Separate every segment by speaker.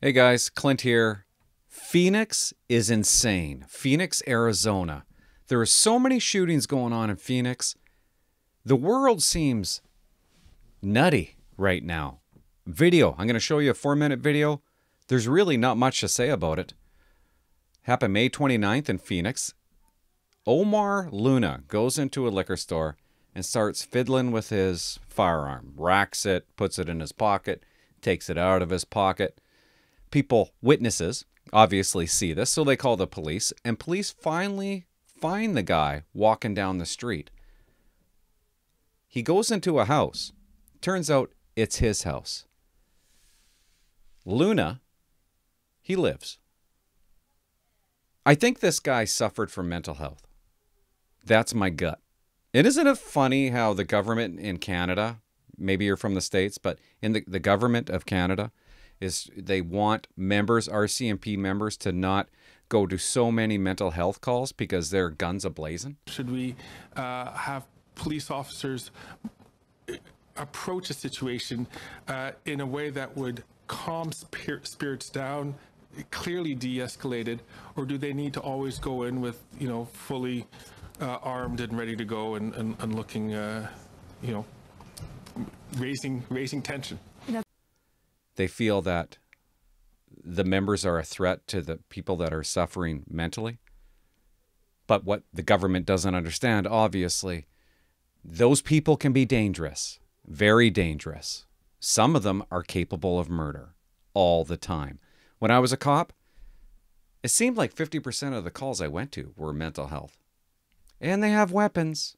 Speaker 1: Hey guys, Clint here. Phoenix is insane. Phoenix, Arizona. There are so many shootings going on in Phoenix. The world seems nutty right now. Video. I'm going to show you a four minute video. There's really not much to say about it. Happened May 29th in Phoenix. Omar Luna goes into a liquor store and starts fiddling with his firearm, racks it, puts it in his pocket, takes it out of his pocket people, witnesses, obviously see this, so they call the police, and police finally find the guy walking down the street. He goes into a house. Turns out it's his house. Luna, he lives. I think this guy suffered from mental health. That's my gut. And isn't it funny how the government in Canada, maybe you're from the States, but in the, the government of Canada, is they want members, RCMP members, to not go to so many mental health calls because they're guns ablazing?
Speaker 2: Should we uh, have police officers uh, approach a situation uh, in a way that would calm spir- spirits down, clearly de-escalated, or do they need to always go in with, you know, fully uh, armed and ready to go and, and, and looking, uh, you know, raising raising tension?
Speaker 1: They feel that the members are a threat to the people that are suffering mentally. But what the government doesn't understand, obviously, those people can be dangerous, very dangerous. Some of them are capable of murder all the time. When I was a cop, it seemed like 50% of the calls I went to were mental health. And they have weapons.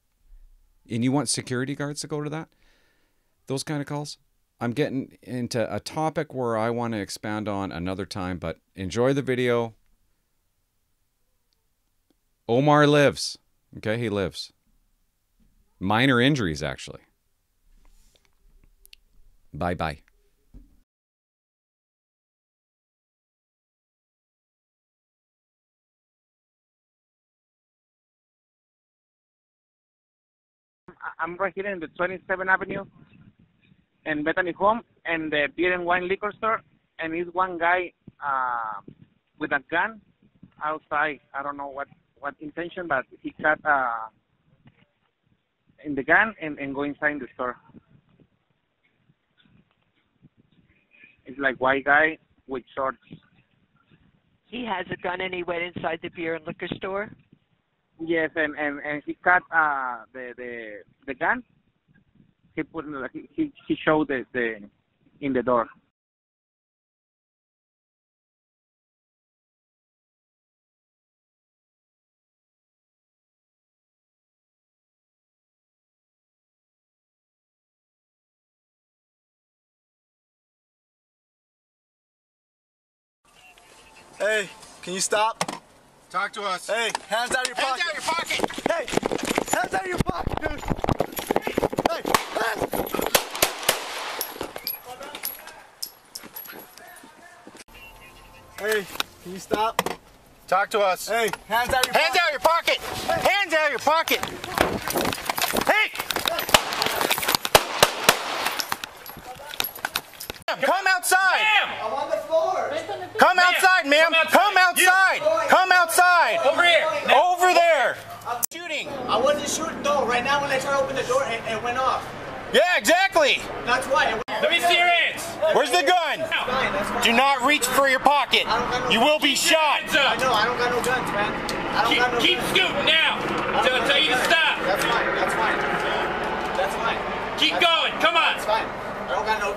Speaker 1: And you want security guards to go to that? Those kind of calls? I'm getting into a topic where I want to expand on another time, but enjoy the video. Omar lives. Okay, he lives. Minor injuries, actually. Bye bye.
Speaker 3: I'm right here in the 27th Avenue and Bethany Home and the beer and wine liquor store, and is one guy uh, with a gun outside. I don't know what what intention, but he cut uh, in the gun and, and go inside the store. It's like white guy with shorts.
Speaker 4: He has a gun and he went inside the beer and liquor store.
Speaker 3: Yes, and and and he cut uh the the the gun he put he he showed the, the in the door.
Speaker 5: Hey, can you stop?
Speaker 6: Talk to us.
Speaker 5: Hey, hands out of your pocket.
Speaker 6: Hands out of your pocket.
Speaker 5: Hey, hands out of your pocket, dude. Hey, hands. Hey, can you stop?
Speaker 6: Talk to us.
Speaker 5: Hey, hands out of your
Speaker 6: Hands out your pocket. Hands out of your pocket. Hey! Come outside.
Speaker 5: I'm on the floor.
Speaker 6: Come outside, ma'am. Come outside. Come outside.
Speaker 7: Over here.
Speaker 6: Over there. Shooting.
Speaker 5: I wasn't shooting though. Right now, when I tried to open the door, it, it went off.
Speaker 6: Yeah, exactly.
Speaker 5: That's why.
Speaker 7: Let me see your hands.
Speaker 6: Where's the gun?
Speaker 5: fine.
Speaker 6: Do not reach for your pocket. You will be shot.
Speaker 7: Hands
Speaker 5: I know. I don't got no guns, man. I don't
Speaker 7: Keep,
Speaker 5: got no
Speaker 7: keep
Speaker 5: guns.
Speaker 7: scooting now until I tell you to stop.
Speaker 5: That's fine. That's fine. That's fine.
Speaker 7: Keep
Speaker 5: That's
Speaker 7: going. Come on.
Speaker 5: That's fine. I don't got no